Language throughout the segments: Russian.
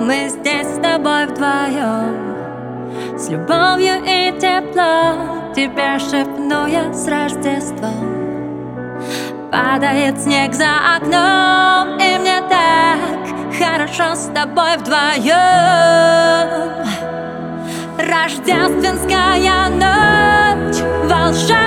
Мы здесь с тобой вдвоем С любовью и теплом. Тебе шепну я с Рождеством. Падает снег за окном. И мне так хорошо с тобой вдвоем Рождественская ночь. Волшебные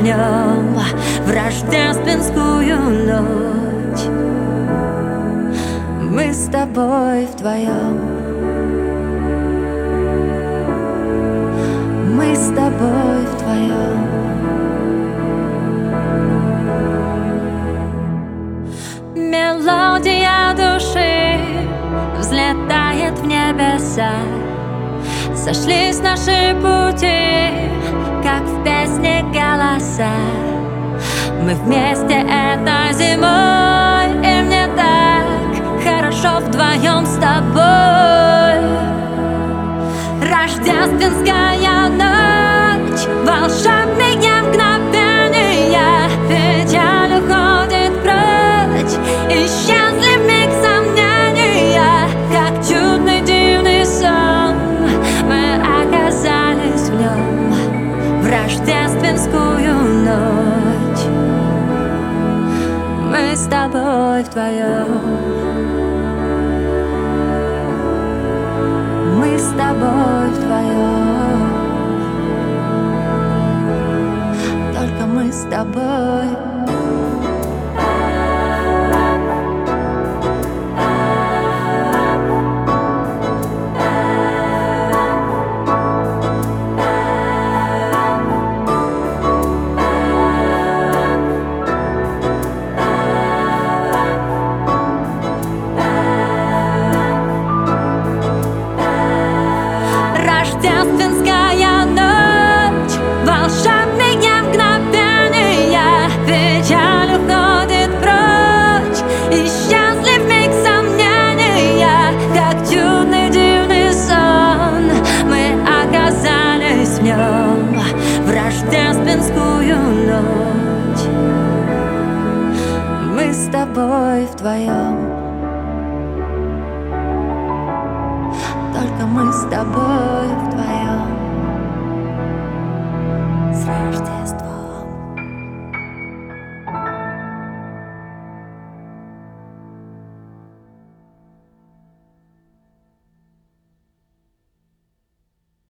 оказались в нем В рождественскую ночь. Мы с тобой вдвоем мы с тобой вдвоем. Мелодия души взлетает в небеса. Сошлись наши пути, как в песне голоса Мы вместе этой зимой, тобой вдвоем мы с тобой вдвоем. Только мы с тобой Рождественская ночь Волшебные мгновения. Печаль уходит прочь И счастлив миг сомнения. Как чудный дивный сон Мы оказались в нем В рождественскую ночь. Мы с тобой вдвоем. Только мы с тобой